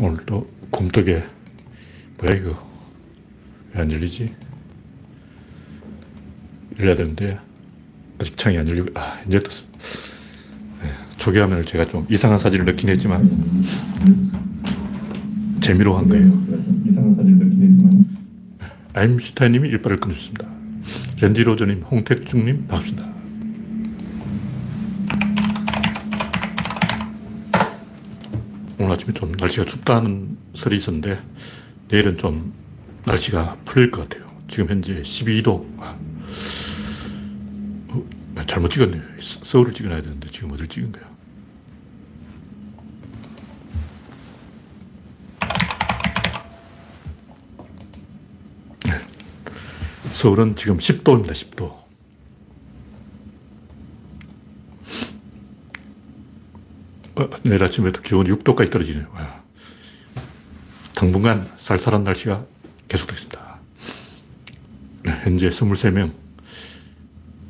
오늘도 굼떡에 뭐야 이거? 왜 안 열리지? 열려야 되는데 아직 창이 안 열리고 아 이제 떴어. 네, 초기 화면을 제가 좀 이상한 사진을 넣긴 했지만 재미로 한 거예요. 이상한 사진을 넣긴 했지만. 아임슈타인님이 일발을 끊으셨습니다. 랜디 로저님 홍택중님 반갑습니다 오늘 아침에 좀 날씨가 춥다는 설이 있었는데 내일은 좀 날씨가 풀릴 것 같아요. 지금 현재 12도. 아, 어, 잘못 찍었네요. 서울을 찍어놔야 되는데 지금 어딜 찍은 거야? 네. 서울은 지금 10도입니다. 10도. 어, 내일 아침에도 기온이 6도까지 떨어지네요. 와. 당분간 쌀쌀한 날씨가 계속되겠습니다. 네, 현재 23명.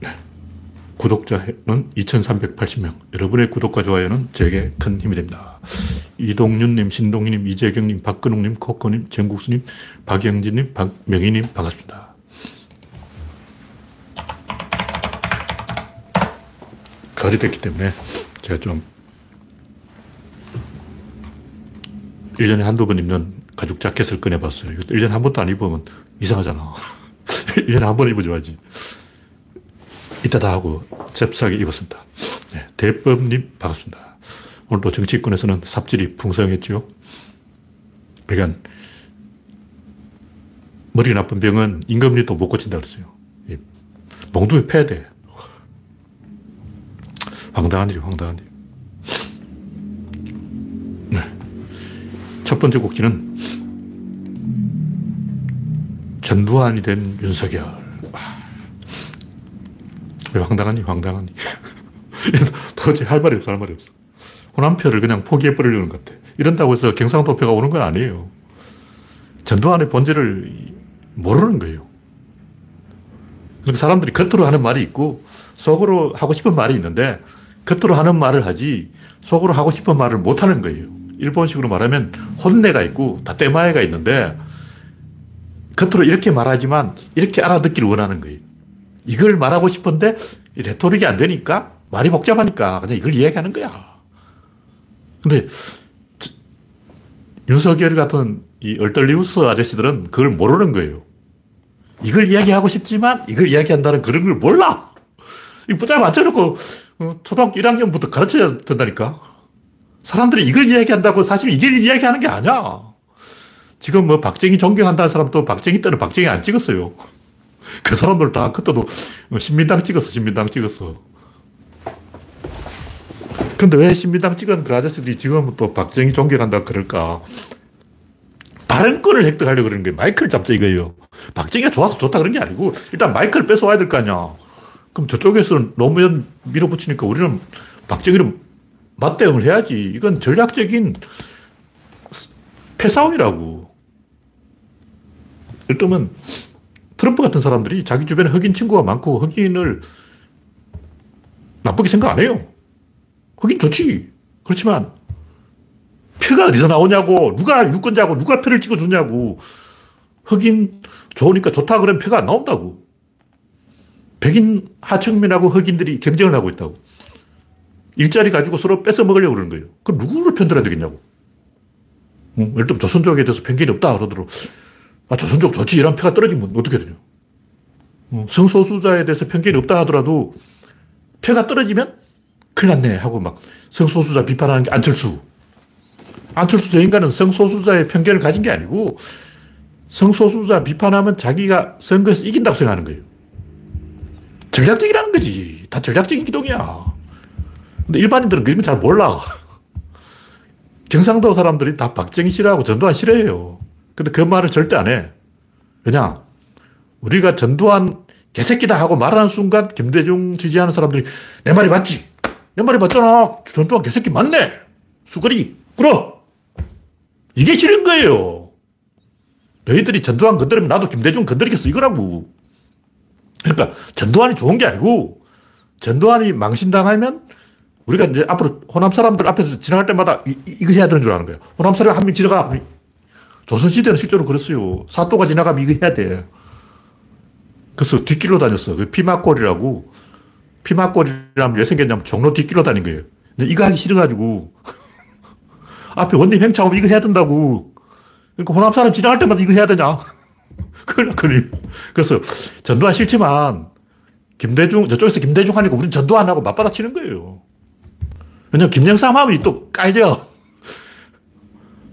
네. 구독자는 2380명. 여러분의 구독과 좋아요는 제게 큰 힘이 됩니다. 이동윤님, 신동희님, 이재경님, 박근홍님, 코코님, 정국수님, 박영진님, 박명희님, 반갑습니다. 가을이 됐기 때문에 제가 좀 1년에 한두 번 입는 가죽 자켓을 꺼내봤어요. 이거 1년에 한 번도 안 입으면 이상하잖아. 1년에 한 번 입어줘야지. 이따다 하고 잽싸게 입었습니다. 네, 대법님 반갑습니다. 오늘도 정치권에서는 삽질이 풍성했죠. 그러니까 머리 나쁜 병은 임금리도 못 고친다 그랬어요. 몽둥이 패야 돼. 황당한 일이 황당한 일. 첫 번째 곡지는 전두환이 된 윤석열. 왜 황당하니, 황당하니. 도저히 할 말이 없어, 할 말이 없어. 호남표를 그냥 포기해버리려는 것 같아. 이런다고 해서 경상도표가 오는 건 아니에요. 전두환의 본질을 모르는 거예요. 그러니까 사람들이 겉으로 하는 말이 있고, 속으로 하고 싶은 말이 있는데, 겉으로 하는 말을 하지, 속으로 하고 싶은 말을 못 하는 거예요. 일본식으로 말하면 혼내가 있고, 다 때마에가 있는데, 겉으로 이렇게 말하지만 이렇게 알아듣기를 원하는 거예요. 이걸 말하고 싶은데 레토릭이 안 되니까 말이 복잡하니까 그냥 이걸 이야기하는 거야. 근데 윤석열 같은 이 얼떨리우스 아저씨들은 그걸 모르는 거예요. 이걸 이야기하고 싶지만 이걸 이야기한다는 그런 걸 몰라. 이 부자 맞춰놓고 어, 초등학교 1학년부터 가르쳐야 된다니까. 사람들이 이걸 이야기한다고 사실 이걸 이야기하는 게 아니야. 지금 뭐 박정희 존경한다는 사람도 박정희 때는 박정희 안 찍었어요. 그 사람들 다 그때도 신민당 찍었어, 신민당 찍었어. 근데 왜 신민당 찍은 그 아저씨들이 지금 또 박정희 존경한다 그럴까? 발언권을 획득하려고 그러는 게 마이크를 잡자 이거예요. 박정희가 좋아서 좋다 그런 게 아니고 일단 마이크를 뺏어와야 될 거 아니야. 그럼 저쪽에서는 노무현 밀어붙이니까 우리는 박정희를 맞대응을 해야지. 이건 전략적인 패싸움이라고. 예를 들면 트럼프 같은 사람들이 자기 주변에 흑인 친구가 많고 흑인을 나쁘게 생각 안 해요. 흑인 좋지. 그렇지만 표가 어디서 나오냐고 누가 유권자고 누가 표를 찍어주냐고 흑인 좋으니까 좋다 그러면 표가 안 나온다고. 백인 하층민하고 흑인들이 경쟁을 하고 있다고. 일자리 가지고 서로 뺏어 먹으려고 그러는 거예요. 그럼 누구를 편들어야 되겠냐고. 예를 들면 조선족에 대해서 편견이 없다 그러더라도 아, 조선족 좋지. 이런 표가 떨어지면 어떻게 되냐. 어, 성소수자에 대해서 편견이 없다 하더라도 표가 떨어지면 큰일 났네 하고 막 성소수자 비판하는 게 안철수. 안철수 저 인간은 성소수자의 편견을 가진 게 아니고 성소수자 비판하면 자기가 선거에서 이긴다고 생각하는 거예요. 전략적이라는 거지. 다 전략적인 기동이야. 근데 일반인들은 거잘 몰라. 경상도 사람들이 다 박정희 싫어하고 전두환 싫어해요. 근데 그 말을 절대 안 해. 그냥 우리가 전두환 개새끼다 하고 말하는 순간 김대중 지지하는 사람들이 내 말이 맞지? 내 말이 맞잖아. 전두환 개새끼 맞네. 수거리 끌어. 이게 싫은 거예요. 너희들이 전두환 건드리면 나도 김대중 건드리겠어 이거라고. 그러니까 전두환이 좋은 게 아니고 전두환이 망신당하면 우리가 이제 앞으로 호남 사람들 앞에서 지나갈 때마다 이, 거 해야 되는 줄 아는 거예요. 호남 사람 한 명 지나가. 조선시대는 실제로 그랬어요. 사또가 지나가면 이거 해야 돼. 그래서 뒷길로 다녔어. 그 피막골이라고. 피막골이라면 왜 생겼냐면 종로 뒷길로 다닌 거예요. 근데 이거 하기 싫어가지고. 앞에 원님 행차 오면 이거 해야 된다고. 그러니까 호남 사람 지나갈 때마다 이거 해야 되냐. 그래서 전두환 싫지만 김대중, 저쪽에서 김대중 하니까 우리는 전두환하고 맞받아치는 거예요. 왜냐면 김영삼 하면 또 깔려.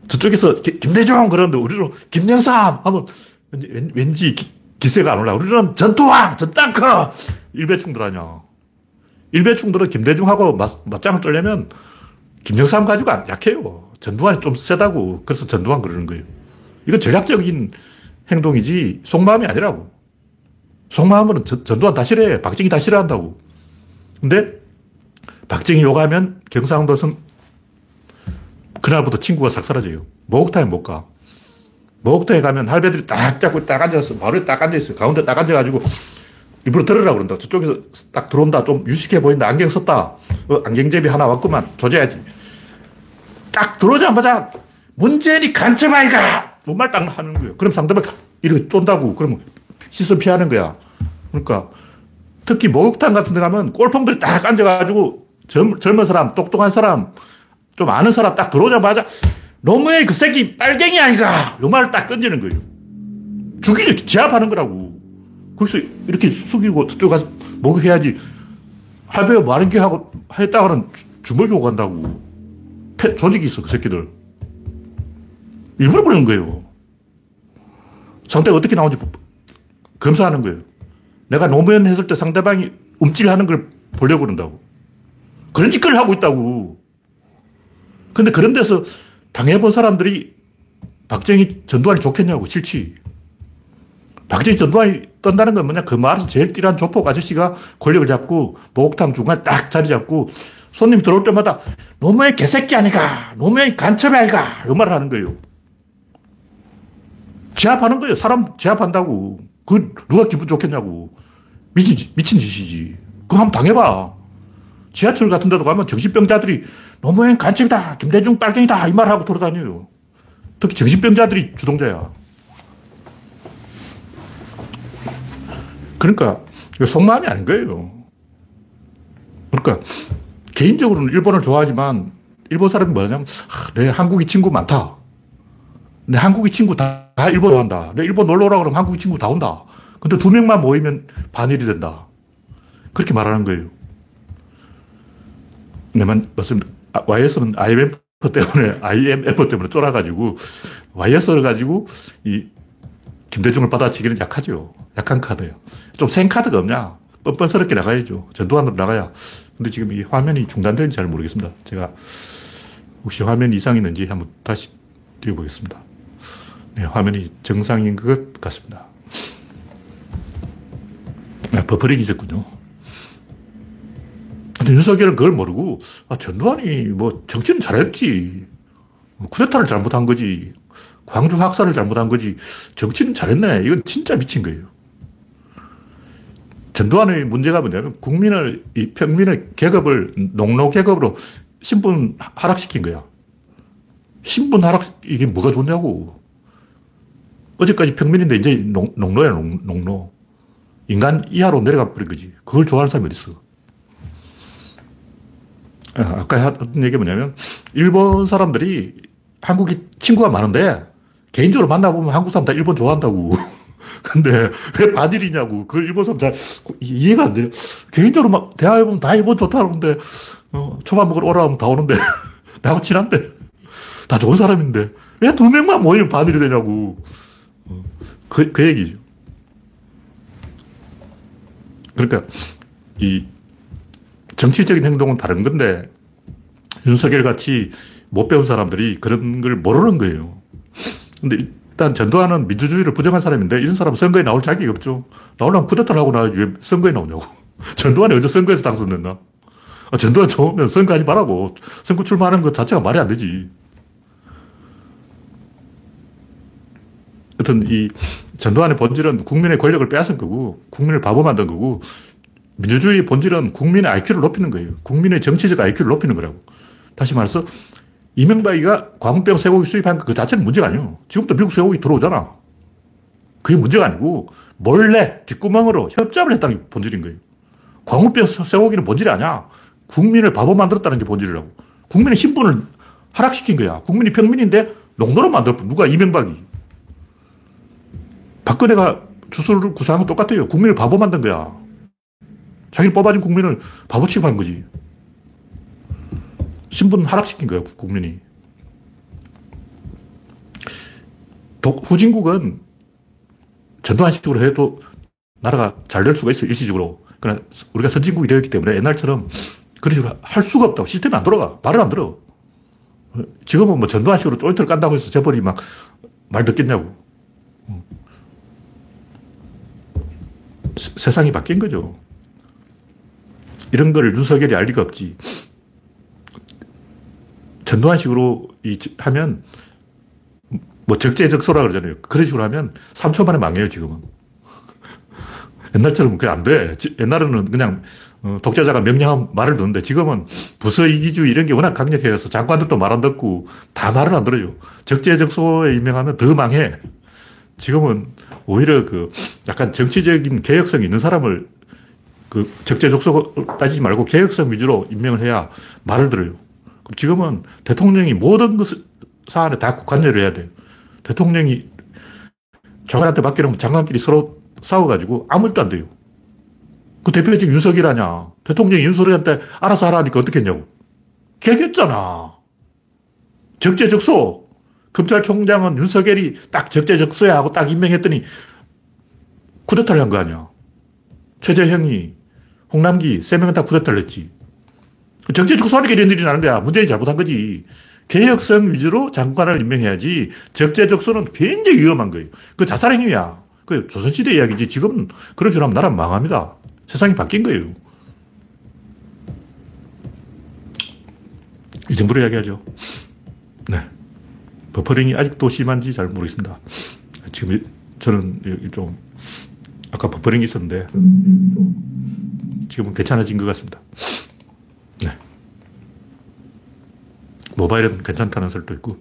저쪽에서 기, 김대중 그러는데 우리는 김영삼 하면 왠지, 왠지 기, 세가안 올라. 우리는 전투왕, 전땅커! 일배충들 아니야. 일배충들은 김대중하고 맞, 맞짱을 떨려면 김영삼 가지고 약해요. 전두환이 좀 세다고. 그래서 전두환 그러는 거예요. 이건 전략적인 행동이지 속마음이 아니라고. 속마음은 전, 전두환 다 싫어해. 박정희 다 싫어한다고. 근데 박정희 욕하면 경상도 성, 그날부터 친구가 싹 사라져요. 목욕탕에 못 가. 목욕탕에 가면 할배들이 딱 잡고 딱 앉아서 마루에 딱 앉아있어요. 가운데 딱 앉아가지고 일부러 들으라고 그런다. 저쪽에서 딱 들어온다. 좀 유식해 보인다. 안경 썼다. 어, 안경제비 하나 왔구만. 조져야지. 딱 들어오자마자 문재인이 간첩 아이가! 뭔말 딱 하는 거예요. 그럼 상대방 이렇게 쫀다고. 그러면 시선 피하는 거야. 그러니까 특히 목욕탕 같은 데 가면 꼴통들이 딱 앉아가지고 젊, 젊은 사람, 똑똑한 사람, 좀 아는 사람 딱 들어오자마자 너무의 그 새끼 빨갱이 아니가! 요 말을 딱 던지는 거예요. 죽이려 제압하는 거라고. 거기서 이렇게 숙이고 저쪽 가서 목욕해야지. 할배가 마른 게 하고 했다가는 주먹이 오고 간다고. 패, 조직이 있어, 그 새끼들. 일부러 그러는 거예요. 상대가 어떻게 나오는지 검사하는 거예요. 내가 노무현 했을 때 상대방이 움찔하는 걸 보려고 그런다고. 그런 짓거리를 하고 있다고. 근데 그런 데서 당해본 사람들이 박정희 전두환이 좋겠냐고, 싫지. 박정희 전두환이 떤다는 건 뭐냐? 그 마을에서 제일 띠란 조폭 아저씨가 권력을 잡고 목욕탕 중간에 딱 자리 잡고 손님 들어올 때마다 노무현 개새끼 아니가, 노무현 간첩이 아니가, 이 말을 하는 거예요. 제압하는 거예요. 사람 제압한다고. 그 누가 기분 좋겠냐고. 미친, 미친 짓이지. 그거 한번 당해봐. 지하철 같은 데도 가면 정신병자들이 노무현 간첩이다. 김대중 빨갱이다. 이 말하고 돌아다녀요. 특히 정신병자들이 주동자야. 그러니까 속마음이 아닌 거예요. 그러니까 개인적으로는 일본을 좋아하지만 일본 사람이 뭐냐면 아, 내 한국이 친구 많다. 내 한국이 친구 다, 다 일본 좋아한다. 내 일본 놀러 오라 그러면 한국이 친구 다 온다. 근데 두 명만 모이면 반일이 된다. 그렇게 말하는 거예요. 내만 무슨 YS는 IMF 때문에 IMF 때문에 쫄아가지고 YS를 가지고 이 김대중을 받아치기는 약하죠. 약한 카드예요. 좀 센 카드가 없냐? 뻔뻔스럽게 나가야죠. 전두환으로 나가야. 근데 지금 이 화면이 중단되는지 잘 모르겠습니다. 제가 혹시 화면 이상 있는지 한번 다시 띄워보겠습니다. 네, 화면이 정상인 것 같습니다. 네, 버퍼링이 있었군요. 근데 윤석열은 그걸 모르고, 아, 전두환이 뭐 정치는 잘했지. 쿠데타를 잘못한 거지. 광주 학살을 잘못한 거지. 정치는 잘했네. 이건 진짜 미친 거예요. 전두환의 문제가 뭐냐면 국민을, 이 평민의 계급을 농노 계급으로 신분 하락시킨 거야. 신분 하락, 이게 뭐가 좋냐고. 어제까지 평민인데 이제 농, 농노야, 농, 농노. 인간 이하로 내려가 버린 거지. 그걸 좋아하는 사람이 어딨어. 아, 아까 했던 얘기 뭐냐면, 일본 사람들이 한국이 친구가 많은데, 개인적으로 만나보면 한국 사람 다 일본 좋아한다고. 근데 왜 반일이냐고. 그 일본 사람 잘 이해가 안 돼요. 개인적으로 막 대화해보면 다 일본 좋다 그러는데, 어, 초밥 먹으러 오라 하면 다 오는데, 나하고 친한데, 다 좋은 사람인데, 왜 두 명만 모이면 반일이 되냐고. 어, 그, 그 얘기죠. 그러니까 이 정치적인 행동은 다른 건데 윤석열 같이 못 배운 사람들이 그런 걸 모르는 거예요. 근데 일단 전두환은 민주주의를 부정한 사람인데 이런 사람은 선거에 나올 자격이 없죠. 나오려면 쿠데타를 하고 나야지 왜 선거에 나오냐고. 전두환이 언제 선거에서 당선됐나? 아, 전두환 좋으면 선거하지 말라고. 선거 출마하는 것 자체가 말이 안 되지. 하여튼 이 전두환의 본질은 국민의 권력을 빼앗은 거고, 국민을 바보 만든 거고, 민주주의 본질은 국민의 IQ를 높이는 거예요. 국민의 정치적 IQ를 높이는 거라고. 다시 말해서 이명박이가 광우병 쇠고기 수입한 그 자체는 문제가 아니에요. 지금도 미국 쇠고기 들어오잖아. 그게 문제가 아니고 몰래 뒷구멍으로 협잡을 했다는 게 본질인 거예요. 광우병 쇠고기는 본질이 아니야. 국민을 바보 만들었다는 게 본질이라고. 국민의 신분을 하락시킨 거야. 국민이 평민인데 농노로 만들었 누가 이명박이. 박근혜가 주소를 구상한 건 똑같아요. 국민을 바보 만든 거야. 자기를 뽑아준 국민을 바보 취급한 거지. 신분 하락시킨 거야, 국민이. 후진국은 전두환식으로 해도 나라가 잘 될 수가 있어, 일시적으로. 그러나 우리가 선진국이 되었기 때문에 옛날처럼 그런 식으로 할 수가 없다고. 시스템이 안 돌아가. 말을 안 들어. 지금은 뭐 전두환식으로 조인트를 깐다고 해서 재벌이 막 말 듣겠냐고. 세상이 바뀐 거죠. 이런 걸 윤석열이 알 리가 없지. 전두환 식으로 하면 뭐 적재적소라 그러잖아요. 그런 식으로 하면 3초 만에 망해요, 지금은. 옛날처럼 그게 안 돼. 옛날에는 그냥 어, 독재자가 명령한 말을 듣는데 지금은 부서 이기주의 이런 게 워낙 강력해서 장관들도 말 안 듣고 다 말을 안 들어요. 적재적소에 임명하면 더 망해. 지금은 오히려 그 약간 정치적인 개혁성이 있는 사람을 그 적재적소 따지지 말고 개혁성 위주로 임명을 해야 말을 들어요. 지금은 대통령이 모든 것 사안에 다 관여를 해야 돼요. 대통령이 장관한테 맡기려면 장관끼리 서로 싸워가지고 아무 일도 안 돼요. 그 대표가 지금 윤석이라냐. 대통령이 윤석열한테 알아서 하라니까 어떻게 했냐고. 개겼잖아. 적재적소. 검찰총장은 윤석열이 딱 적재적소야 하고 딱 임명했더니 쿠데타를 한 거 아니야. 최재형이, 홍남기, 세 명은 다 쿠데타를 했지. 적재적소하니까 이런 일이 나는 거야. 문재인이 잘못한 거지. 개혁성 위주로 장관을 임명해야지 적재적소는 굉장히 위험한 거예요. 그 자살행위야. 그 조선시대 이야기지. 지금은 그런 식으로 하면 나라 망합니다. 세상이 바뀐 거예요. 이 정도로 이야기하죠. 네. 버퍼링이 아직도 심한지 잘 모르겠습니다. 지금 저는 좀 아까 버퍼링이 있었는데 지금은 괜찮아진 것 같습니다. 네. 모바일은 괜찮다는 설도 있고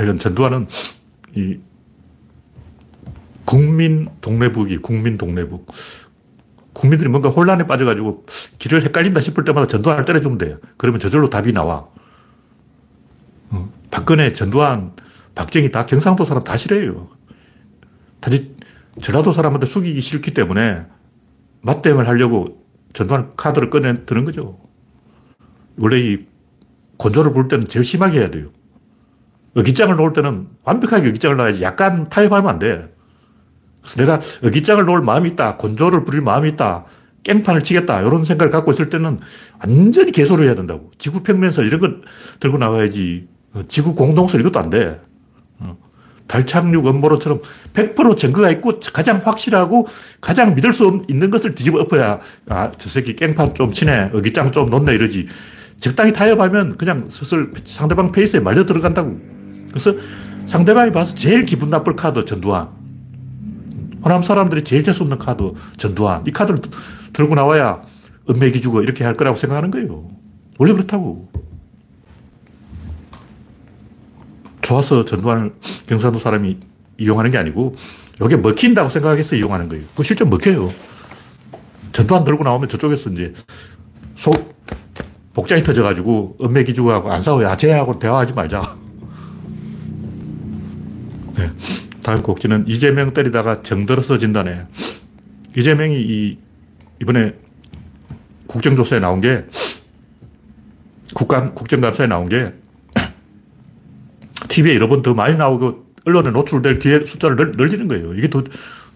이건 전두환은 이 국민 동네북이 국민 동네북. 국민들이 뭔가 혼란에 빠져가지고 길을 헷갈린다 싶을 때마다 전두환을 때려주면 돼요. 그러면 저절로 답이 나와. 어, 박근혜, 전두환, 박정희 다 경상도 사람 다 싫어해요. 단지 전라도 사람한테 숙이기 싫기 때문에 맞대응을 하려고 전두환 카드를 꺼내 드는 거죠. 원래 이 건조를 볼 때는 제일 심하게 해야 돼요. 어깃장을 놓을 때는 완벽하게 어깃장을 놔야지 약간 타협하면 안 돼. 그래서 내가 어깃장을 놓을 마음이 있다. 건조를 부릴 마음이 있다. 깽판을 치겠다. 이런 생각을 갖고 있을 때는 완전히 개소를 해야 된다고. 지구 평면설 이런 걸 들고 나와야지. 어, 지구 공동설 이것도 안 돼. 어, 달 착륙 음모론처럼 100% 증거가 있고 가장 확실하고 가장 믿을 수 있는 것을 뒤집어 엎어야 아, 저 새끼 깽판 좀 치네. 어깃장 좀 놓네 이러지. 적당히 타협하면 그냥 슬슬 상대방 페이스에 말려 들어간다고. 그래서 상대방이 봐서 제일 기분 나쁠 카드 전두환. 호남 사람들이 제일 재수없는 카드, 전두환. 이 카드를 들고 나와야 은맥이 주고 이렇게 할 거라고 생각하는 거예요. 원래 그렇다고. 좋아서 전두환을 경상도 사람이 이용하는 게 아니고, 이게 먹힌다고 생각해서 이용하는 거예요. 그 실제 먹혀요. 전두환 들고 나오면 저쪽에서 이제 속, 복장이 터져가지고 은맥이주고 안 싸워요. 아, 쟤하고 대화하지 말자. 네. 다음 곡지는 이재명 때리다가 정들어서 진다네. 이재명이 이, 이번에 국정조사에 나온 게, 국감, 국정감사에 나온 게, TV에 여러 번 더 많이 나오고, 언론에 노출될 기회 숫자를 늘, 늘리는 거예요. 이게 더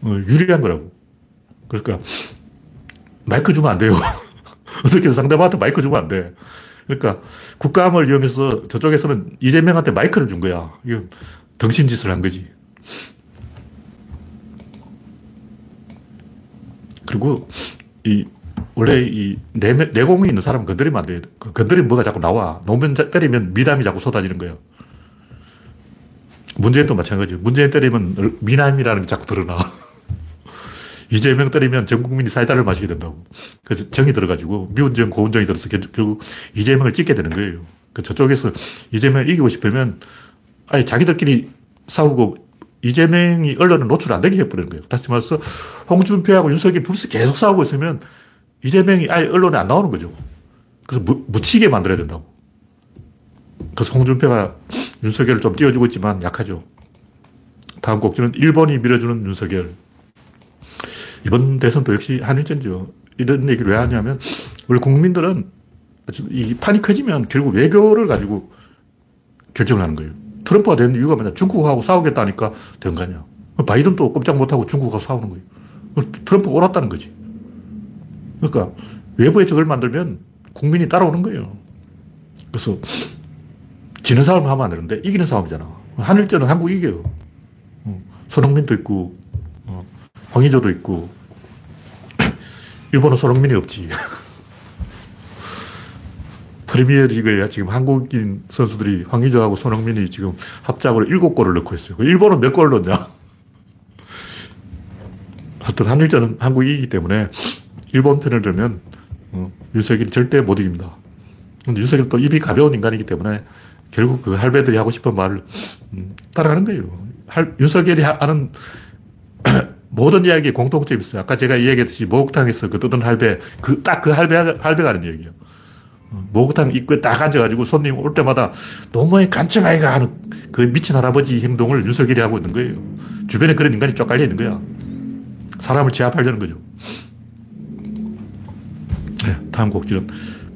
어, 유리한 거라고. 그러니까, 마이크 주면 안 돼요. 어떻게 상대방한테 마이크 주면 안 돼. 그러니까, 국감을 이용해서 저쪽에서는 이재명한테 마이크를 준 거야. 이건 덩신 짓을 한 거지. 그리고 이 원래 이 내, 내공이 있는 사람은 건드리면 안. 그 건드리면 뭐가 자꾸 나와. 노면 때리면 미담이 자꾸 쏟아지는 거예요. 문재인도 마찬가지예요. 문재인 때리면 미남이라는 게 자꾸 드러나. 이재명 때리면 전 국민이 사이다를 마시게 된다고. 그래서 정이 들어가지고 미운정, 고운정이 들어서 결국 이재명을 찍게 되는 거예요. 그 저쪽에서 이재명을 이기고 싶으면 아예 자기들끼리 싸우고 이재명이 언론에 노출 안 되게 해버리는 거예요. 다시 말해서 홍준표하고 윤석열이 둘이서 계속 싸우고 있으면 이재명이 아예 언론에 안 나오는 거죠. 그래서 무, 묻히게 만들어야 된다고. 그래서 홍준표가 윤석열을 좀 띄워주고 있지만 약하죠. 다음 곡지는 일본이 밀어주는 윤석열. 이번 대선도 역시 한일전죠. 이런 얘기를 왜 하냐면, 원래 국민들은 이 판이 커지면 결국 외교를 가지고 결정을 하는 거예요. 트럼프가 된 이유가 뭐냐. 중국하고 싸우겠다니까 된 거 아니야. 바이든도 꼼짝 못하고 중국하고 싸우는 거예요. 트럼프가 옳았다는 거지. 그러니까 외부에 적을 만들면 국민이 따라오는 거예요. 그래서 지는 싸움을 하면 안 되는데 이기는 싸움이잖아. 한일전은 한국이 이겨요. 어, 손흥민도 있고, 어, 황의조도 있고, 일본은 손흥민이 없지. 프리미어 리그에 지금 한국인 선수들이 황의조하고 손흥민이 지금 합작으로 7골을 넣고 있어요. 일본은 몇 골 넣냐? 하여튼 한일전은 한국이 이기 때문에 일본 편을 들면 어, 윤석열이 절대 못 이깁니다. 근데 윤석열 또 입이 가벼운 인간이기 때문에 결국 그 할배들이 하고 싶은 말을 음, 따라가는 거예요. 할, 윤석열이 하는 모든 이야기에 공통점이 있어요. 아까 제가 이야기했듯이 목욕탕에서 그 뜯은 할배, 그, 딱 그 할배, 할배가 하는 얘기예요. 어, 목욕탕 입구에 딱 앉아가지고 손님 올 때마다 너무의 간청아이가 하는 그 미친 할아버지 행동을 윤석열이 하고 있는 거예요. 주변에 그런 인간이 쫙 깔려 있는 거야. 사람을 제압하려는 거죠. 네, 다음 곡지는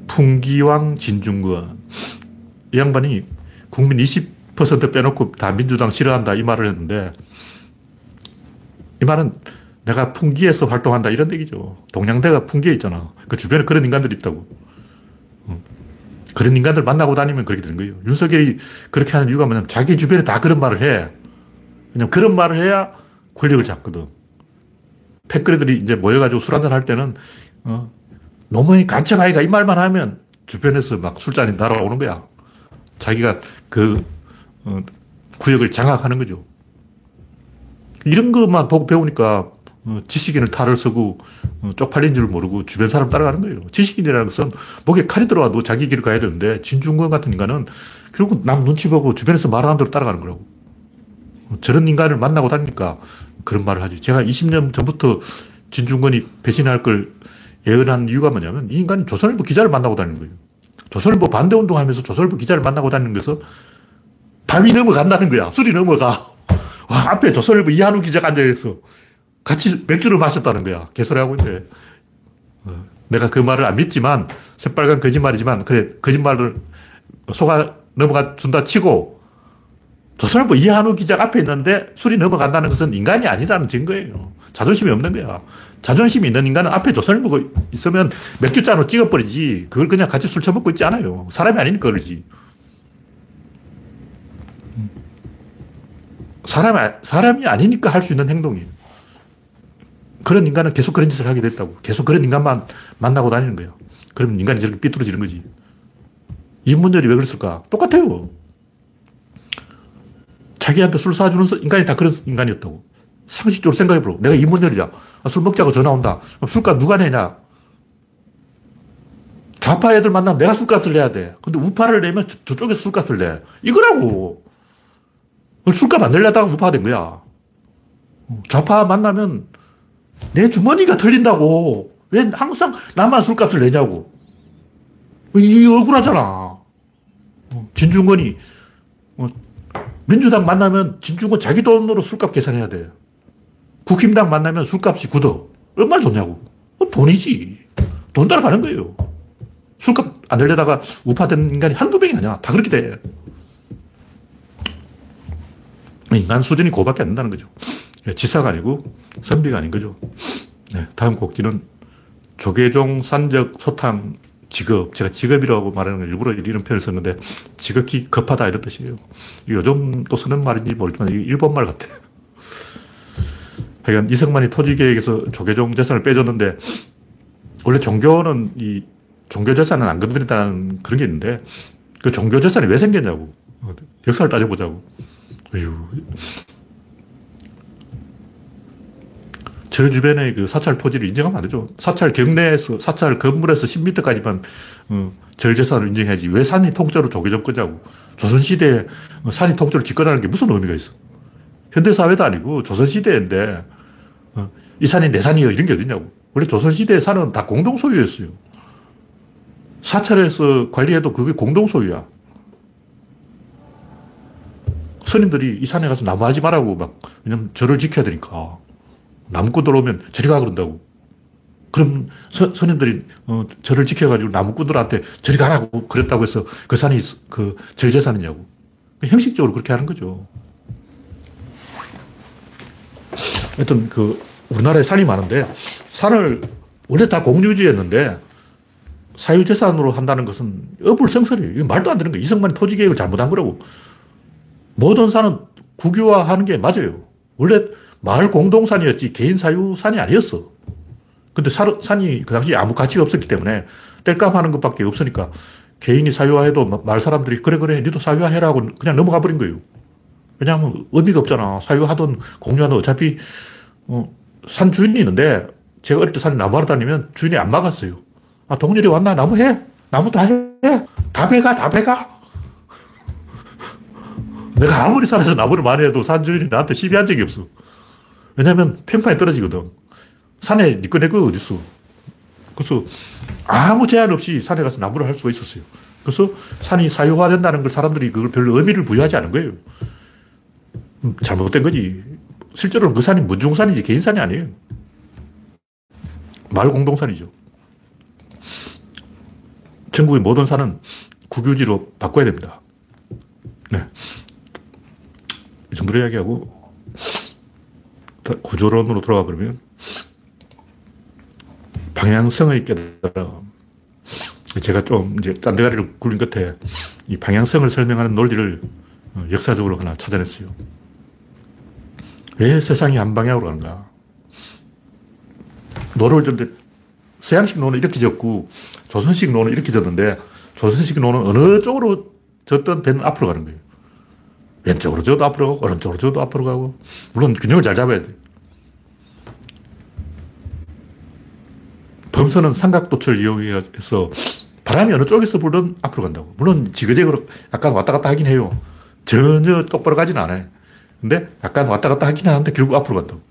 풍기왕 진중권. 이 양반이 국민 20% 빼놓고 다 민주당 싫어한다 이 말을 했는데 이 말은 내가 풍기에서 활동한다 이런 얘기죠. 동양대가 풍기에 있잖아. 그 주변에 그런 인간들이 있다고. 그런 인간들 만나고 다니면 그렇게 되는 거예요. 윤석열이 그렇게 하는 이유가 뭐냐면 자기 주변에 다 그런 말을 해. 왜냐면 그런 말을 해야 권력을 잡거든. 패거리들이 이제 모여가지고 술 한잔 할 때는, 어, 노무현이 간청아이가 이 말만 하면 주변에서 막 술잔이 날아오는 거야. 자기가 그, 어, 구역을 장악하는 거죠. 이런 것만 보고 배우니까 어, 지식인을 탈을 쓰고 어, 쪽팔린 줄 모르고 주변 사람 따라가는 거예요. 지식인이라는 것은 목에 칼이 들어와도 자기 길을 가야 되는데 진중권 같은 인간은 결국 남 눈치 보고 주변에서 말하는 대로 따라가는 거라고. 어, 저런 인간을 만나고 다니까 그런 말을 하지. 제가 20년 전부터 진중권이 배신할 걸 예언한 이유가 뭐냐면 이 인간은 조선일보 기자를 만나고 다니는 거예요. 조선일보 반대 운동 하면서 조선일보 기자를 만나고 다니는 것서 밤이 넘어간다는 거야. 술이 넘어가. 와, 앞에 조선일보 이한우 기자가 앉아있어. 같이 맥주를 마셨다는 거야. 개소리하고 있는데. 어, 내가 그 말을 안 믿지만, 새빨간 거짓말이지만, 그래, 거짓말을 속아 넘어가 준다 치고, 조선일보 이한우 기자 앞에 있는데 술이 넘어간다는 것은 인간이 아니라는 증거예요. 자존심이 없는 거야. 자존심이 있는 인간은 앞에 조선일보가 있으면 맥주잔으로 찍어버리지, 그걸 그냥 같이 술 처먹고 있지 않아요. 사람이 아니니까 그러지. 사람, 사람이 아니니까 할 수 있는 행동이에요. 그런 인간은 계속 그런 짓을 하게 됐다고. 계속 그런 인간만 만나고 다니는 거예요. 그러면 인간이 저렇게 삐뚤어지는 거지. 인문열이 왜 그랬을까? 똑같아요. 자기한테 술 사주는 인간이 다 그런 인간이었다고. 상식적으로 생각해보라. 내가 인문열이야. 아, 술 먹자고 전화 온다. 술값 누가 내냐? 좌파 애들 만나면 내가 술값을 내야 돼. 근데 우파를 내면 저 쪽에서 술값을 내. 이거라고. 술값 안 내려다가 우파가 된 거야. 좌파 만나면 내 주머니가 털린다고. 왜 항상 나만 술값을 내냐고. 이 억울하잖아. 진중권이 어, 민주당 만나면 진중권 자기 돈으로 술값 계산해야 돼. 국힘당 만나면 술값이 굳어. 얼마나 좋냐고. 어, 돈이지. 돈 따라 가는 거예요. 술값 안 내려다가 우파된 인간이 한두 명이 아니야. 다 그렇게 돼. 인간 수준이 그거밖에 안 된다는 거죠. 예, 지사가 아니고 선비가 아닌 거죠. 네, 다음 곡지는 조계종 산적 소탕 직업. 제가 직업이라고 말하는 걸 일부러 이런 표현을 썼는데 지극히 급하다 이런 뜻이에요. 요즘 또 쓰는 말인지 모르지만 일본말 같아요. 하여간 이승만이 토지계획에서 조계종 재산을 빼줬는데 원래 종교는 이 종교 재산은 안 건드린다는 그런 게 있는데 그 종교 재산이 왜 생겼냐고. 역사를 따져보자고. 어휴. 절 주변에 그 사찰 토지를 인정하면 안 되죠. 사찰 경내에서, 사찰 건물에서 10m까지만 어, 절 재산을 인정해야지. 왜 산이 통째로 조개점 거냐고. 조선시대에 산이 통째로 집권하는 게 무슨 의미가 있어. 현대사회도 아니고 조선시대인데 어, 이 산이 내 산이요. 이런 게 어딨냐고. 원래 조선시대의 산은 다 공동소유였어요. 사찰에서 관리해도 그게 공동소유야. 스님들이 이 산에 가서 나무하지 말라고 막, 왜냐면 절을 지켜야 되니까. 나무꾼 들어오면 저리 가 그런다고. 그럼 서, 스님들이 어, 절을 지켜가지고 나무꾼들한테 저리 가라고 그랬다고 해서 그 산이 그 절제산이냐고. 형식적으로 그렇게 하는 거죠. 하여튼 그 우리나라에 산이 많은데 산을 원래 다 공유지였는데 사유재산으로 한다는 것은 어불성설이에요. 말도 안 되는 거예요. 이승만이 토지 계획을 잘못한 거라고. 모든 산은 국유화하는 게 맞아요. 원래 마을 공동산이었지 개인 사유산이 아니었어. 근데 산이 그 당시에 아무 가치가 없었기 때문에 뗄감 하는 것밖에 없으니까 개인이 사유화해도 마을 사람들이 그래 그래 니도 사유화해라고 그냥 넘어가 버린 거예요. 왜냐하면 의미가 없잖아. 사유하든 공유하든 어차피 어, 산 주인이 있는데 제가 어릴 때 산에 나무하러 다니면 주인이 안 막았어요. 아 동료이 왔나? 나무 해. 나무 다 해. 다 배가 다 배가. 내가 아무리 산에서 나무를 많이 해도 산 주인이 나한테 시비한 적이 없어. 왜냐면 평판이 떨어지거든. 산에 니꺼 내거 어딨어. 그래서 아무 제한 없이 산에 가서 나무를 할 수가 있었어요. 그래서 산이 사유화된다는 걸 사람들이 그걸 별로 의미를 부여하지 않은 거예요. 음, 잘못된 거지. 실제로는 그 산이 문중산이지 개인산이 아니에요. 마을 공동산이죠. 전국의 모든 산은 국유지로 바꿔야 됩니다. 네. 이 정도로 이야기하고 구조론으로 돌아가 버리면 방향성의 깨달음. 제가 좀 이제 딴데가리를 굴린 끝에 이 방향성을 설명하는 논리를 어, 역사적으로 하나 찾아냈어요. 왜 세상이 한 방향으로 가는가? 노를 저었는데 서양식 노는 이렇게 저었고 조선식 노는 이렇게 저었는데 조선식 노는 어느 쪽으로 젓든 배는 앞으로 가는 거예요. 왼쪽으로 저어도 앞으로 가고, 오른쪽으로 저어도 앞으로 가고. 물론 균형을 잘 잡아야 돼. 범선은 삼각도철 이용해서 바람이 어느 쪽에서 불든 앞으로 간다고. 물론 지그재그로 약간 왔다 갔다 하긴 해요. 전혀 똑바로 가진 않아요. 근데 약간 왔다 갔다 하긴 하는데 결국 앞으로 간다고.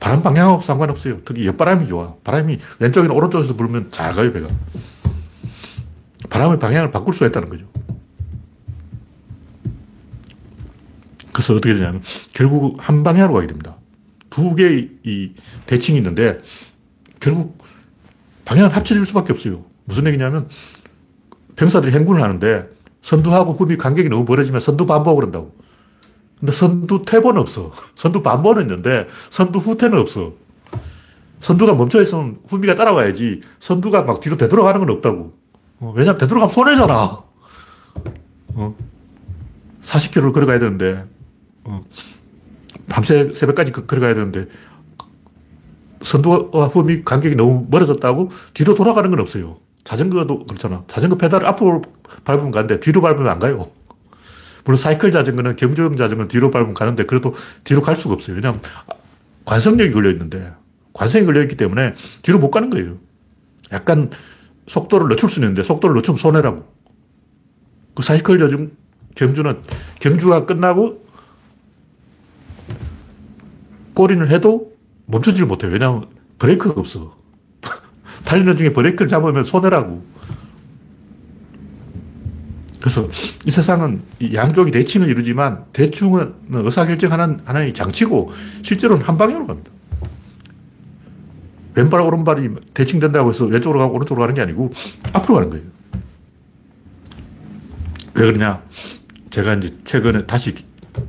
바람 방향하고 상관없어요. 특히 옆바람이 좋아. 바람이 왼쪽이나 오른쪽에서 불면 잘 가요, 배가. 바람의 방향을 바꿀 수가 있다는 거죠. 그래서 어떻게 되냐면 결국 한 방향으로 가게 됩니다. 두 개의 이 대칭이 있는데 결국 방향을 합쳐질 수밖에 없어요. 무슨 얘기냐면 병사들이 행군을 하는데 선두하고 후비 간격이 너무 벌어지면 선두 반복을 한다고. 근데 선두 퇴보는 없어. 선두 반복은 있는데 선두 후퇴는 없어. 선두가 멈춰 있으면 후비가 따라와야지 선두가 막 뒤로 되돌아가는 건 없다고. 어, 왜냐면 되돌아가면 손해잖아. 어? 40km를 걸어가야 되는데 어. 밤새 새벽까지 그, 걸어가야 되는데 선두와 후미 간격이 너무 멀어졌다고 뒤로 돌아가는 건 없어요. 자전거도 그렇잖아. 자전거 페달을 앞으로 밟으면 가는데 뒤로 밟으면 안 가요. 물론 사이클 자전거는 경주용 자전거는 뒤로 밟으면 가는데 그래도 뒤로 갈 수가 없어요. 왜냐하면 관성력이 걸려 있는데 관성이 걸려 있기 때문에 뒤로 못 가는 거예요. 약간 속도를 늦출 수 있는데 속도를 늦추면 손해라고. 그 사이클 자전 경주는 경주가 끝나고 꼬리를 해도 멈추지를 못해요. 왜냐하면 브레이크가 없어. 달리는 중에 브레이크를 잡으면 손해라고. 그래서 이 세상은 양쪽이 대칭을 이루지만 대충은 의사결정하는 하나의 장치고 실제로는 한 방향으로 갑니다. 왼발, 오른발이 대칭된다고 해서 왼쪽으로 가고 오른쪽으로 가는 게 아니고 앞으로 가는 거예요. 왜 그러냐? 제가 이제 최근에 다시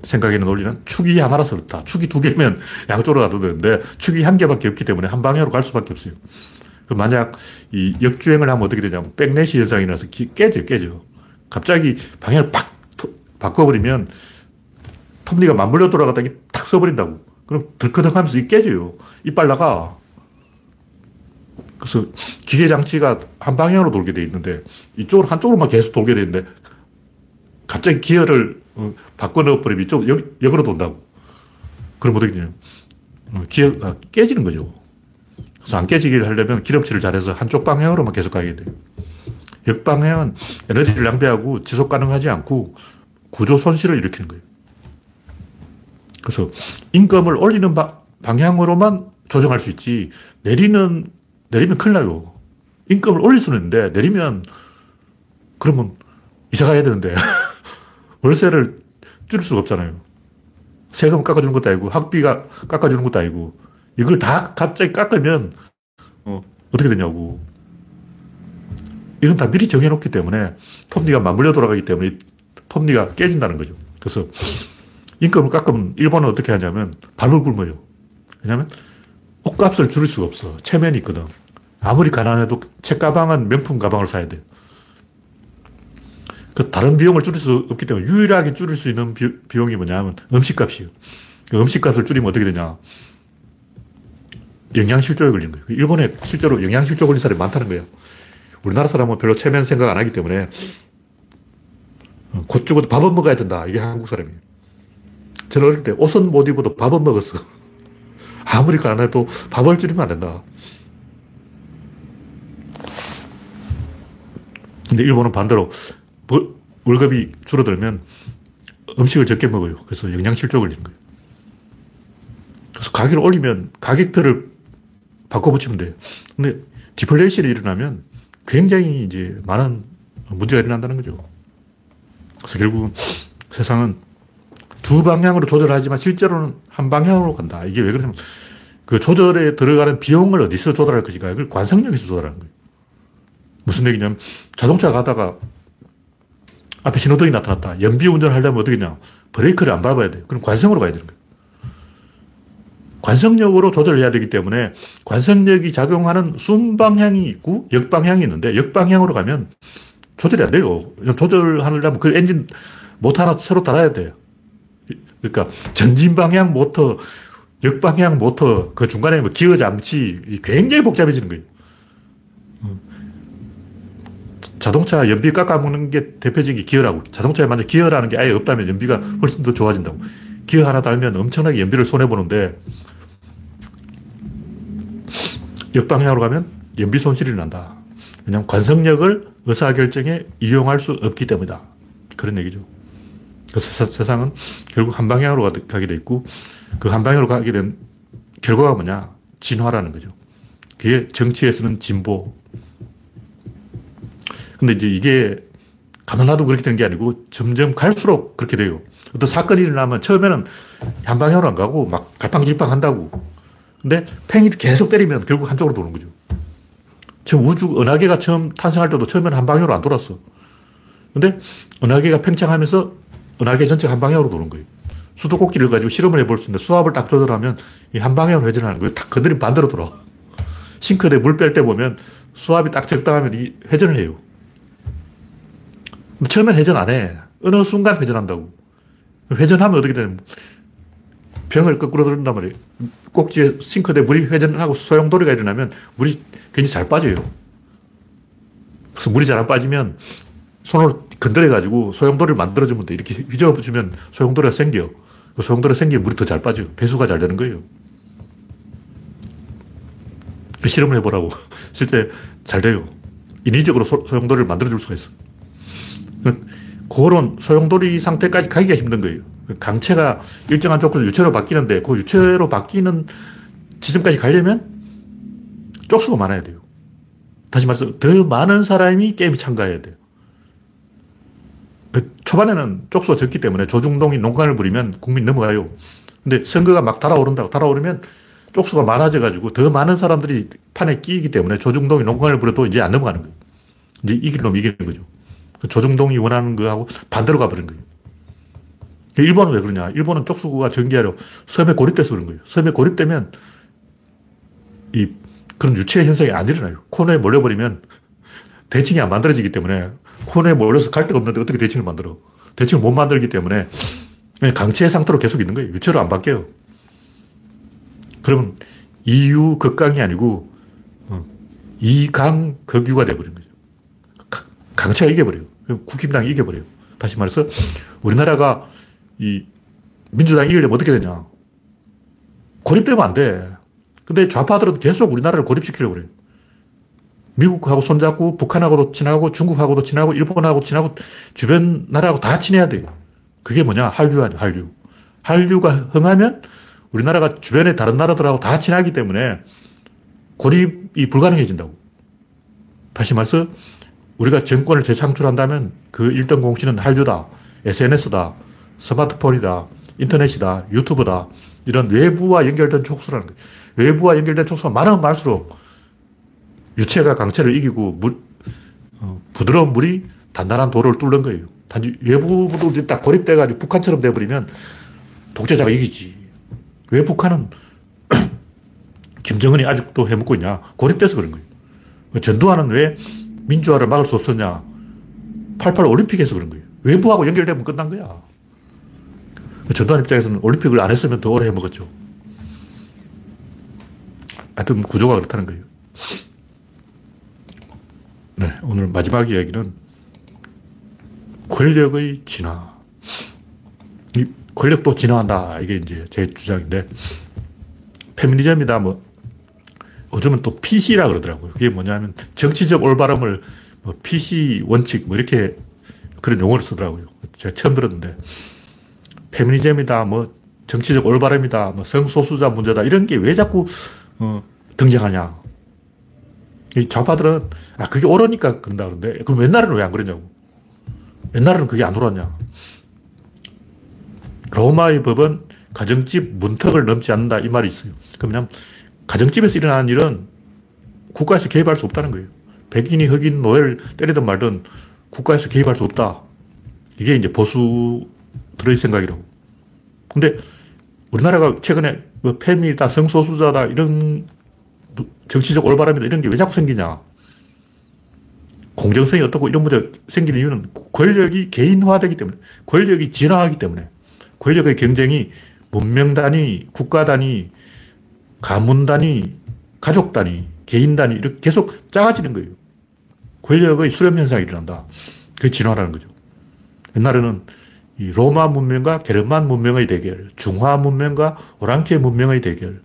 생각에는 논리는 축이 하나라서 그렇다. 축이 두 개면 양쪽으로 가도 되는데 축이 한 개밖에 없기 때문에 한 방향으로 갈 수밖에 없어요. 그 만약 이 역주행을 하면 어떻게 되냐면 백내시 현상이 나서 깨져, 깨져. 갑자기 방향을 팍 바꿔버리면 톱니가 맞물려 돌아가다가 탁 써버린다고. 그럼 덜커덕 하면서 이 깨져요. 이빨 나가. 그래서 기계 장치가 한 방향으로 돌게 돼 있는데 이쪽으로 한쪽으로만 계속 돌게 되는데 갑자기 기어를 어, 바꿔 넣어버리면 이쪽 역, 역으로 돈다고. 그럼 어떻게 되냐. 어, 기억, 아, 깨지는 거죠. 그래서 안 깨지기를 하려면 기름칠을 잘해서 한쪽 방향으로만 계속 가야 돼요. 역방향은 에너지를 낭비하고 지속 가능하지 않고 구조 손실을 일으키는 거예요. 그래서 임금을 올리는 바, 방향으로만 조정할 수 있지 내리는 내리면 큰일 나요. 임금을 올릴 수는 있는데 내리면 그러면 이사 가야 되는데 월세를 줄일 수가 없잖아요. 세금 깎아주는 것도 아니고 학비가 깎아주는 것도 아니고 이걸 다 갑자기 깎으면 어, 어떻게 되냐고. 이건 다 미리 정해놓기 때문에 톱니가 맞물려 돌아가기 때문에 톱니가 깨진다는 거죠. 그래서 임금을 깎으면 일본은 어떻게 하냐면 발을 굶어요. 왜냐면 옷값을 줄일 수가 없어. 체면이 있거든. 아무리 가난해도 책가방은 명품 가방을 사야 돼. 그 다른 비용을 줄일 수 없기 때문에 유일하게 줄일 수 있는 비, 용이 뭐냐면 음식값이에요. 그 음식값을 줄이면 어떻게 되냐. 영양실조에 걸리는 거예요. 일본에 실제로 영양실조 걸린 사람이 많다는 거예요. 우리나라 사람은 별로 체면 생각 안 하기 때문에 곧 죽어도 밥은 먹어야 된다. 이게 한국 사람이에요. 저는 어릴 때 옷은 못 입어도 밥은 먹었어. 아무리 가난해도 밥을 줄이면 안 된다. 근데 일본은 반대로 월급이 줄어들면 음식을 적게 먹어요. 그래서 영양실조 걸리는 거예요. 그래서 가격을 올리면 가격표를 바꿔붙이면 돼요. 근데 디플레이션이 일어나면 굉장히 이제 많은 문제가 일어난다는 거죠. 그래서 결국은 세상은 두 방향으로 조절하지만 실제로는 한 방향으로 간다. 이게 왜 그러냐면 그 조절에 들어가는 비용을 어디서 조달할 것인가. 이걸 관성력에서 조달하는 거예요. 무슨 얘기냐면 자동차 가다가 앞에 신호등이 나타났다. 연비 운전을 하려면 어떻게 냐 브레이크를 안 밟아야 돼요. 그럼 관성으로 가야 되는 거예요. 관성력으로 조절해야 되기 때문에 관성력이 작용하는 순방향이 있고 역방향이 있는데 역방향으로 가면 조절이 안 돼요. 조절하려면 그 엔진 모터 하나 새로 달아야 돼요. 그러니까 전진 방향 모터, 역방향 모터, 그 중간에 뭐 기어 장치 굉장히 복잡해지는 거예요. 자동차 연비 깎아먹는 게 대표적인 게 기어라고. 자동차에 만약 기어라는 게 아예 없다면 연비가 훨씬 더 좋아진다고. 기어 하나 달면 엄청나게 연비를 손해보는데 역방향으로 가면 연비 손실이 난다. 왜냐하면 관성력을 의사결정에 이용할 수 없기 때문이다. 그런 얘기죠. 그래서 세상은 결국 한 방향으로 가게 돼 있고 그 한 방향으로 가게 된 결과가 뭐냐? 진화라는 거죠. 그게 정치에서는 진보, 근데 이제 이게 가만 놔도 그렇게 되는 게 아니고 점점 갈수록 그렇게 돼요. 어떤 사건이 일어나면 처음에는 한 방향으로 안 가고 막 갈팡질팡 한다고. 근데 팽이 계속 때리면 결국 한쪽으로 도는 거죠. 지금 우주 은하계가 처음 탄생할 때도 처음에는 한 방향으로 안 돌았어. 근데 은하계가 팽창하면서 은하계 전체가 한 방향으로 도는 거예요. 수도꼭지를 가지고 실험을 해볼 수 있는데 수압을 딱 조절하면 이 한 방향으로 회전하는 거예요. 딱 건드리면 반대로 돌아. 싱크대 물 뺄 때 보면 수압이 딱 적당하면 이 회전을 해요. 처음엔 회전 안 해. 어느 순간 회전한다고. 회전하면 어떻게 되냐면 병을 거꾸로 들은단 말이에요. 꼭지에 싱크대 물이 회전하고 소용돌이가 일어나면 물이 굉장히 잘 빠져요. 그래서 물이 잘 안 빠지면 손으로 건드려가지고 소용돌이를 만들어주면 돼. 이렇게 휘저어주면 소용돌이가 생겨. 그 소용돌이가 생기면 물이 더 잘 빠져요. 배수가 잘 되는 거예요. 그 실험을 해보라고. 실제 잘 돼요. 인위적으로 소, 용돌이를 만들어줄 수가 있어. 그런 소용돌이 상태까지 가기가 힘든 거예요. 강체가 일정한 조건에서 유체로 바뀌는데 그 유체로 바뀌는 지점까지 가려면 쪽수가 많아야 돼요. 다시 말해서 더 많은 사람이 게임에 참가해야 돼요. 초반에는 쪽수가 적기 때문에 조중동이 농간을 부리면 국민 넘어가요. 근데 선거가 막 달아오른다고 달아오르면 쪽수가 많아져가지고 더 많은 사람들이 판에 끼기 때문에 조중동이 농간을 부려도 이제 안 넘어가는 거예요. 이제 이길 놈 이기는 거죠. 그 조중동이 원하는 거하고 반대로 가버린 거예요. 일본은 왜 그러냐. 일본은 쪽수구가 전개하려 섬에 고립돼서 그런 거예요. 섬에 고립되면 이 그런 유체 현상이 안 일어나요. 코너에 몰려버리면 대칭이 안 만들어지기 때문에 코너에 몰려서 갈 데가 없는데 어떻게 대칭을 만들어. 대칭을 못 만들기 때문에 강체 상태로 계속 있는 거예요. 유체로 안 바뀌어요. 그러면 이유 극강이 아니고 어, 이강 극유가 돼버린 거예요. 강체가 이겨버려요. 국힘당이 이겨버려요. 다시 말해서 우리나라가 이 민주당이 이기려면 어떻게 되냐. 고립되면 안 돼. 근데 좌파들은 계속 우리나라를 고립시키려고 그래요. 미국하고 손잡고 북한하고도 친하고 중국하고도 친하고 일본하고 친하고 주변 나라하고 다 친해야 돼요. 그게 뭐냐? 한류 아니야, 한류. 한류가 흥하면 우리나라가 주변의 다른 나라들하고 다 친하기 때문에 고립이 불가능해진다고. 다시 말해서 우리가 정권을 재창출한다면 그 1등 공신은 한류다, SNS다, 스마트폰이다, 인터넷이다, 유튜브다, 이런 외부와 연결된 촉수라는 거예요. 외부와 연결된 촉수가 많으면 많을수록 유체가 강체를 이기고 물, 어, 부드러운 물이 단단한 돌을 뚫는 거예요. 단지 외부도 딱 고립돼가지고 북한처럼 돼버리면 독재자가 이기지. 왜 북한은 김정은이 아직도 해먹고 있냐? 고립돼서 그런 거예요. 전두환은 왜 민주화를 막을 수 없었냐? 88 올림픽에서 그런 거예요. 외부하고 연결되면 끝난 거야. 전두환 입장에서는 올림픽을 안 했으면 더 오래 해먹었죠. 하여튼 구조가 그렇다는 거예요. 네, 오늘 마지막 이야기는 권력의 진화. 이 권력도 진화한다. 이게 이제 제 주장인데, 페미니즘이다, 뭐, 요즘은 또 PC라 그러더라고요. 그게 뭐냐면 정치적 올바름을 뭐 PC 원칙 뭐 이렇게 그런 용어를 쓰더라고요. 제가 처음 들었는데 페미니즘이다, 뭐 정치적 올바름이다, 뭐 성소수자 문제다 이런 게 왜 자꾸 어, 등장하냐. 이 좌파들은 아 그게 옳으니까 그런다 그러는데 그럼 옛날에는 왜 안 그러냐고. 옛날에는 그게 안 옳았냐. 로마의 법은 가정집 문턱을 넘지 않는다 이 말이 있어요. 그러면 가정집에서 일어나는 일은 국가에서 개입할 수 없다는 거예요. 백인이 흑인 노예를 때리든 말든 국가에서 개입할 수 없다. 이게 이제 보수들의 생각이라고. 근데 우리나라가 최근에 뭐 페미다, 성소수자다, 이런 정치적 올바름이다, 이런 게 왜 자꾸 생기냐. 공정성이 어떻고 이런 문제가 생기는 이유는 권력이 개인화되기 때문에, 권력이 진화하기 때문에, 권력의 경쟁이 문명 단위, 국가 단위, 가문 단위, 가족 단위, 개인 단위 이렇게 계속 작아지는 거예요. 권력의 수렴 현상이 일어난다. 그게 진화라는 거죠. 옛날에는 이 로마 문명과 게르만 문명의 대결, 중화 문명과 오랑캐 문명의 대결,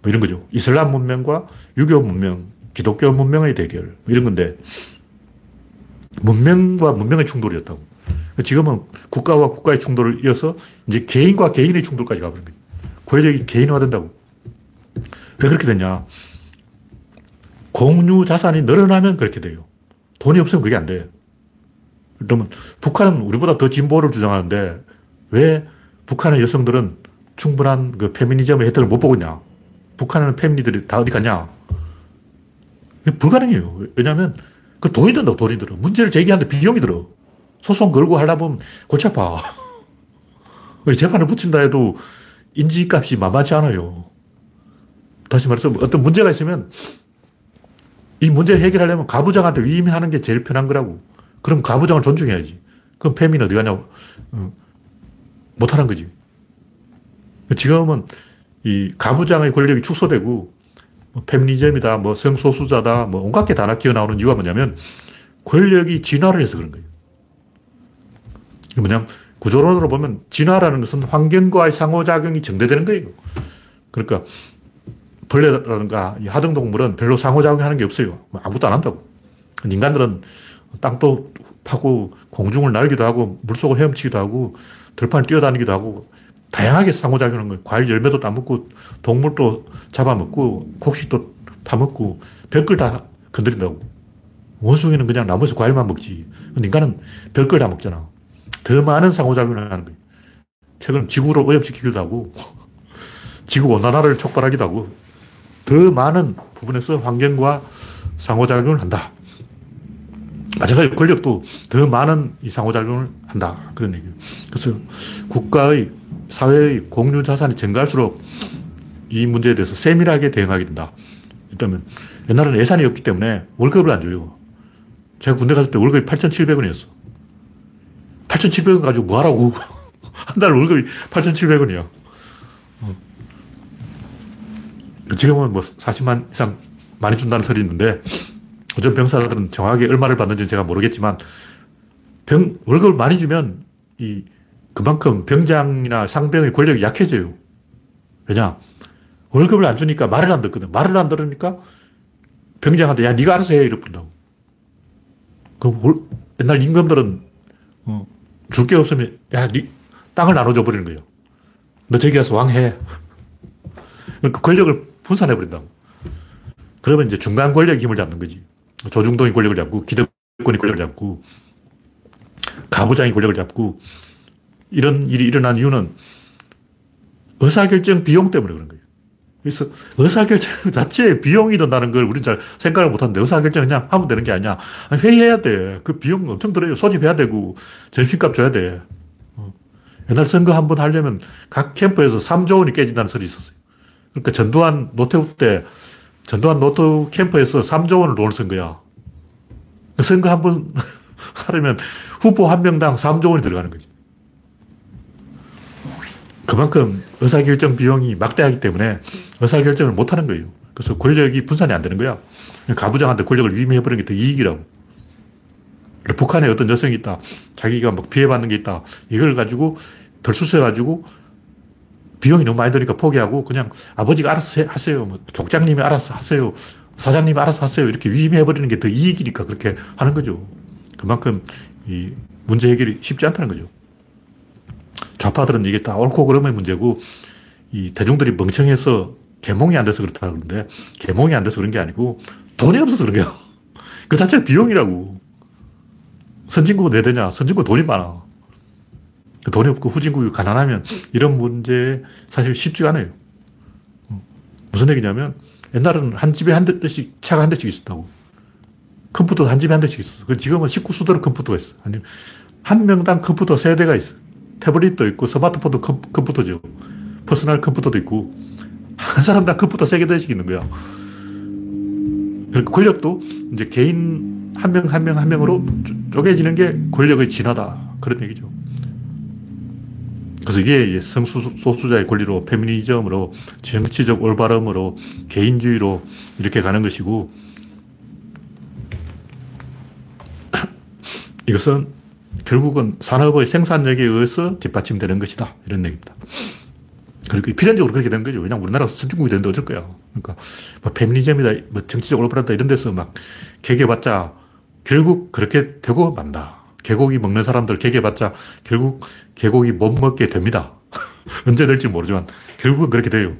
뭐 이런 거죠. 이슬람 문명과 유교 문명, 기독교 문명의 대결, 뭐 이런 건데, 문명과 문명의 충돌이었다고. 지금은 국가와 국가의 충돌을 이어서 이제 개인과 개인의 충돌까지 가버린 거예요. 권력이 개인화된다고. 왜 그렇게 됐냐? 공유 자산이 늘어나면 그렇게 돼요. 돈이 없으면 그게 안 돼요. 그러면 북한은 우리보다 더 진보를 주장하는데 왜 북한의 여성들은 충분한 그 페미니즘의 혜택을 못 보고 있냐? 북한은 페미니들이 다 어디 갔냐? 불가능해요. 왜냐하면 그 돈이 든다고 돈이 들어. 문제를 제기하는데 비용이 들어. 소송 걸고 하려 보면 골치 아파. 재판을 붙인다 해도 인지값이 만만치 않아요. 다시 말해서 어떤 문제가 있으면 이 문제를 해결하려면 가부장한테 위임하는 게 제일 편한 거라고. 그럼 가부장을 존중해야지. 그럼 페미는 어디 가냐고. 어, 못하는 거지. 지금은 이 가부장의 권력이 축소되고 뭐 페미니즘이다, 뭐 성소수자다, 뭐 온갖 게 다 낚여 나오는 이유가 뭐냐면 권력이 진화를 해서 그런 거예요. 뭐냐면 구조론으로 보면 진화라는 것은 환경과의 상호작용이 정대되는 거예요. 그러니까 벌레라든가 하등동물은 별로 상호작용하는 게 없어요. 뭐 아무것도 안 한다고. 인간들은 땅도 파고 공중을 날기도 하고 물속을 헤엄치기도 하고 들판을 뛰어다니기도 하고 다양하게 상호작용하는 거예요. 과일 열매도 따먹고 동물도 잡아먹고 곡식도 파먹고 별걸 다 건드린다고. 원숭이는 그냥 나무에서 과일만 먹지. 인간은 별걸 다 먹잖아. 더 많은 상호작용을 하는 거예요. 최근 지구를 오염시키기도 하고 지구 온난화를 촉발하기도 하고 더 많은 부분에서 환경과 상호작용을 한다. 마찬가지로 권력도 더 많은 이 상호작용을 한다. 그런 얘기예요. 그래서 국가의, 사회의 공유 자산이 증가할수록 이 문제에 대해서 세밀하게 대응하게 된다. 일단 옛날에는 예산이 없기 때문에 월급을 안 줘요. 제가 군대 갔을 때 월급이 8,700원이었어. 8,700원 가지고 뭐 하라고. 한 달 월급이 8,700원이야. 지금은 뭐 40만 이상 많이 준다는 설이 있는데, 어전 병사들은 정확하게 얼마를 받는지 제가 모르겠지만, 병, 월급을 많이 주면 이, 그만큼 병장이나 상병의 권력이 약해져요. 왜냐? 월급을 안 주니까 말을 안 듣거든. 말을 안 들으니까 병장한테 야, 네가 알아서 해. 이러고 다고 그 옛날 임금들은 어, 줄게 없으면 야, 네 땅을 나눠줘 버리는 거예요. 너 저기 가서 왕 해. 그러니까 권력을 분산해 버린다고. 그러면 이제 중간 권력의 힘을 잡는 거지. 조중동이 권력을 잡고, 기득권이 권력을 잡고, 가부장이 권력을 잡고, 이런 일이 일어난 이유는 의사결정 비용 때문에 그런 거예요. 그래서 의사결정 자체에 비용이 든다는 걸 우리는 잘 생각을 못 하는데 의사결정 그냥 하면 되는 게 아니야. 회의해야 돼. 그 비용 엄청 들어요. 소집해야 되고, 점심값 줘야 돼. 어. 옛날 선거 한 번 하려면 각 캠프에서 3조 원이 깨진다는 소리 있었어요. 그러니까 전두환 노태우 때 전두환 노태우 캠프에서 3조 원을 돈을 쓴 거야. 그 선거 한 번 하려면 후보 한 명당 3조 원이 들어가는 거지. 그만큼 의사결정 비용이 막대하기 때문에 의사결정을 못 하는 거예요. 그래서 권력이 분산이 안 되는 거야. 가부장한테 권력을 위임해버리는 게 더 이익이라고. 북한에 어떤 여성이 있다. 자기가 막 피해받는 게 있다. 이걸 가지고 덜수해가지고 비용이 너무 많이 드니까 포기하고 그냥 아버지가 알아서 하세요. 뭐 족장님이 알아서 하세요. 사장님이 알아서 하세요. 이렇게 위임해버리는 게 더 이익이니까 그렇게 하는 거죠. 그만큼 이 문제 해결이 쉽지 않다는 거죠. 좌파들은 이게 다 옳고 그름의 문제고 이 대중들이 멍청해서 개몽이 안 돼서 그렇다 그러는데 개몽이 안 돼서 그런 게 아니고 돈이 없어서 그런 거야. 그 자체가 비용이라고. 선진국은 왜 되냐? 선진국은 돈이 많아. 그 돈이 없고 후진국이 가난하면 이런 문제 사실 쉽지가 않아요. 무슨 얘기냐면 옛날에는 한 집에 한 대씩 차가 한 대씩 있었다고. 컴퓨터도 한 집에 한 대씩 있었어. 그 지금은 식구 수대로 컴퓨터가 있어. 아니, 한 명당 컴퓨터 세 대가 있어. 태블릿도 있고 스마트폰도 컴, 컴퓨터죠. 퍼스널 컴퓨터도 있고 한 사람당 컴퓨터 세 개씩 있는 거야. 그러니까 권력도 이제 개인 한 명 한 명 한 명으로 쪼개지는 게 권력의 진화다. 그런 얘기죠. 그래서 이게 성소수자의 권리로 페미니즘으로 정치적 올바름으로 개인주의로 이렇게 가는 것이고 이것은 결국은 산업의 생산력에 의해서 뒷받침되는 것이다. 이런 얘기입니다. 그렇게 필연적으로 그렇게 된 거죠. 왜냐면 우리나라 선진국이 되는데 어쩔 거야. 그러니까 뭐 페미니즘이다, 뭐 정치적 올바르다 이런 데서 막 개개봤자 결국 그렇게 되고 만다. 개고기 먹는 사람들 개개봤자 결국 개고기 못 먹게 됩니다. 언제 될지 모르지만 결국은 그렇게 돼요.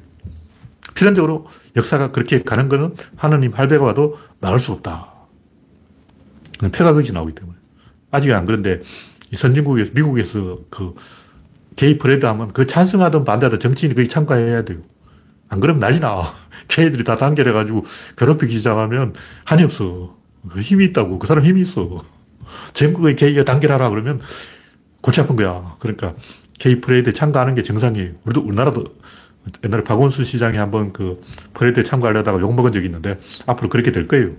필연적으로 역사가 그렇게 가는 거는 하느님 할배가 와도 막을 수 없다. 거기 나오기 때문에. 아직은 안 그런데 이 선진국에서, 미국에서 그 게이 프레드 하면 그 찬성하든 반대하든 정치인이 거기 참가해야 돼요. 안 그러면 난리 나. 게이들이 다 단결해가지고 괴롭히기 시작하면 한이 없어. 그 힘이 있다고. 그 사람 힘이 있어. 전국의 게이가 단결하라 그러면 골치 아픈 거야. 그러니까 게이 프레이드에 참가하는 게 정상이에요. 우리도 우리나라도 옛날에 박원순 시장이 한번 그 프레이드에 참가하려다가 욕먹은 적이 있는데 앞으로 그렇게 될 거예요.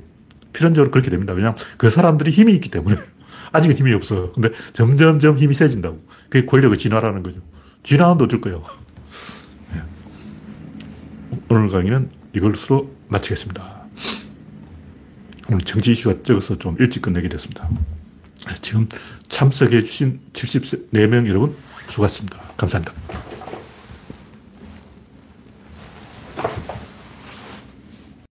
필연적으로 그렇게 됩니다. 왜냐하면 그 사람들이 힘이 있기 때문에. 아직은 힘이 없어. 근데 점점점 힘이 세진다고. 그게 권력의 진화라는 거죠. 진화는 어쩔 거예요. 네. 오늘 강의는 이걸로 마치겠습니다. 오늘 정치 이슈가 적어서 좀 일찍 끝내게 됐습니다. 지금 참석해 주신 74명 여러분 수고하셨습니다. 감사합니다.